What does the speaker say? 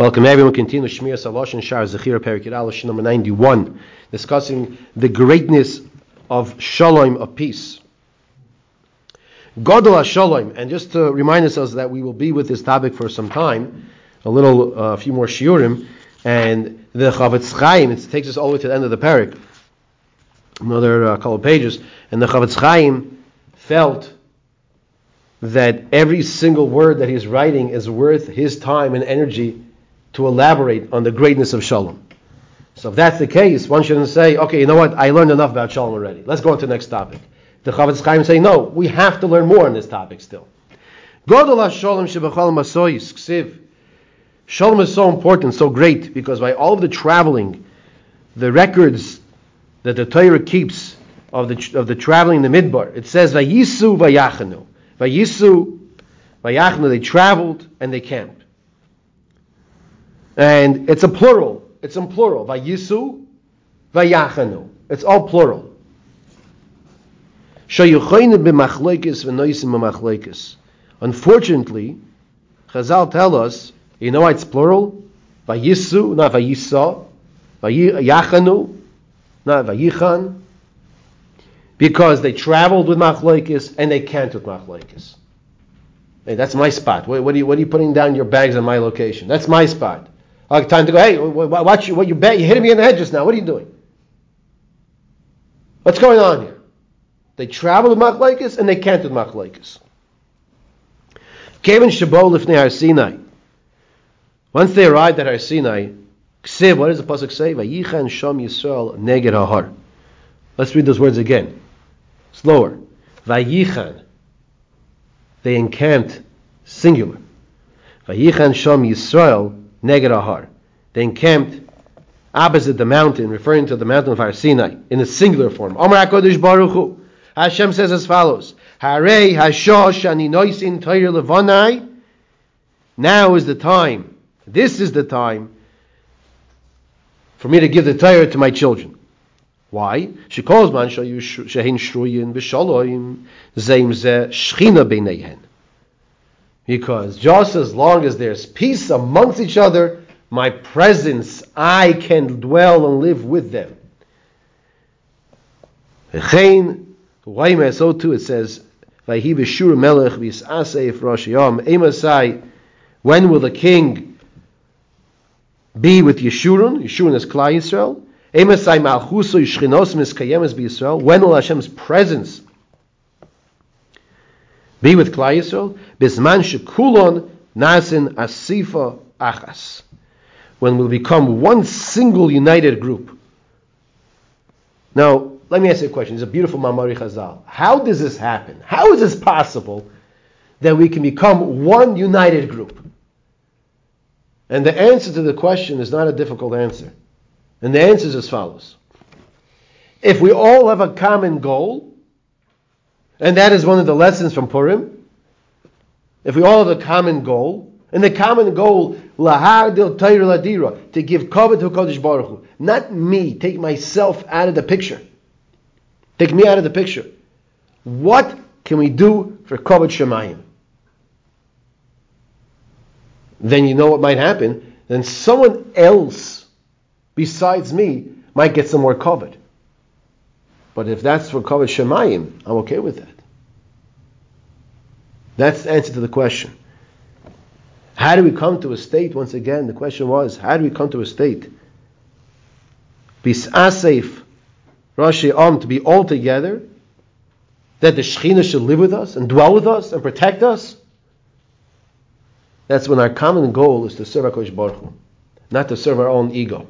Welcome everyone. Continue Shemiras Haloshon Shar Zechira Perikid number 91, discussing the greatness of Shalom, of peace. Godol Shalom, and just to remind ourselves that we will be with this topic for some time, a little, a uh, few more shiurim, and the Chofetz Chaim, it takes us all the way to the end of the parak, another uh, couple of pages, and the Chofetz Chaim felt that every single word that he's writing is worth his time and energy to elaborate on the greatness of Shalom. So if that's the case, one shouldn't say, okay, you know what, I learned enough about Shalom already. Let's go on to the next topic. The Chofetz Chaim say, no, we have to learn more on this topic still. Shalom Shalom is so important, so great, because by all of the traveling, the records that the Torah keeps of the, of the traveling in the Midbar, it says, Vayisu Vayachanu. Vayisu Vayachanu, they traveled and they camped. And it's a plural. It's in plural. Vayisu, vayachanu. It's all plural. Unfortunately, Chazal tell us, you know why it's plural? Vayisu, not vayisa. Vayachanu, not vayichan. Because they traveled with machlekes and they camped with machlekes. Hey, that's my spot. What, what, are you, what are you putting down your bags on my location? That's my spot. I time to go. Hey, watch you. What you bet? You hit me in the head just now. What are you doing? What's going on here? They traveled with Machlekes and they camped with Machlekes. Keivan Shabo lifnei Har Sinai. Once they arrived at Har Sinai, Ksiv, what does the pasuk say? Vayichan Sham Yisrael neged hahar. Let's read those words again. Slower. Vayichan. They encamped singular. Vayichan Sham Yisrael Neged Ahar. They encamped opposite the mountain, referring to the mountain of Har Sinai, in a singular form. Omar HaKadosh Baruch Hu. Hashem says as follows, Harei Hashosh Ani Noisin Toyer Levanai. Now is the time, this is the time, for me to give the Torah to my children. Why? Shekol zman shehin shruyin v'shaloim zeim ze shchina b'neihen. Because just as long as there's peace amongst each other, my presence, I can dwell and live with them. So too it says, when will the king be with Yeshurun? Yeshurun is Klal Yisrael. When will Hashem's presence be with Klal Yisrael. Bisman shekulon nasin asifa achas. When we'll become one single united group. Now, let me ask you a question. It's a beautiful Mamari Chazal. How does this happen? How is this possible that we can become one united group? And the answer to the question is not a difficult answer. And the answer is as follows. If we all have a common goal, and that is one of the lessons from Purim. If we all have a common goal, and the common goal, lahar dil ladira, to give kavod to Kodesh Baruch Hu. Not me, take myself out of the picture. Take me out of the picture. What can we do for kavod shemayim? Then you know what might happen. Then someone else besides me might get some more kavod. But if that's for kavod shemayim, I'm okay with that. That's the answer to the question. How do we come to a state, once again, the question was, how do we come to a state? Bisasef, Rashei Am, to be all together, that the Shekhinah should live with us and dwell with us and protect us? That's when our common goal is to serve HaKadosh Baruch Hu, not to serve our own ego.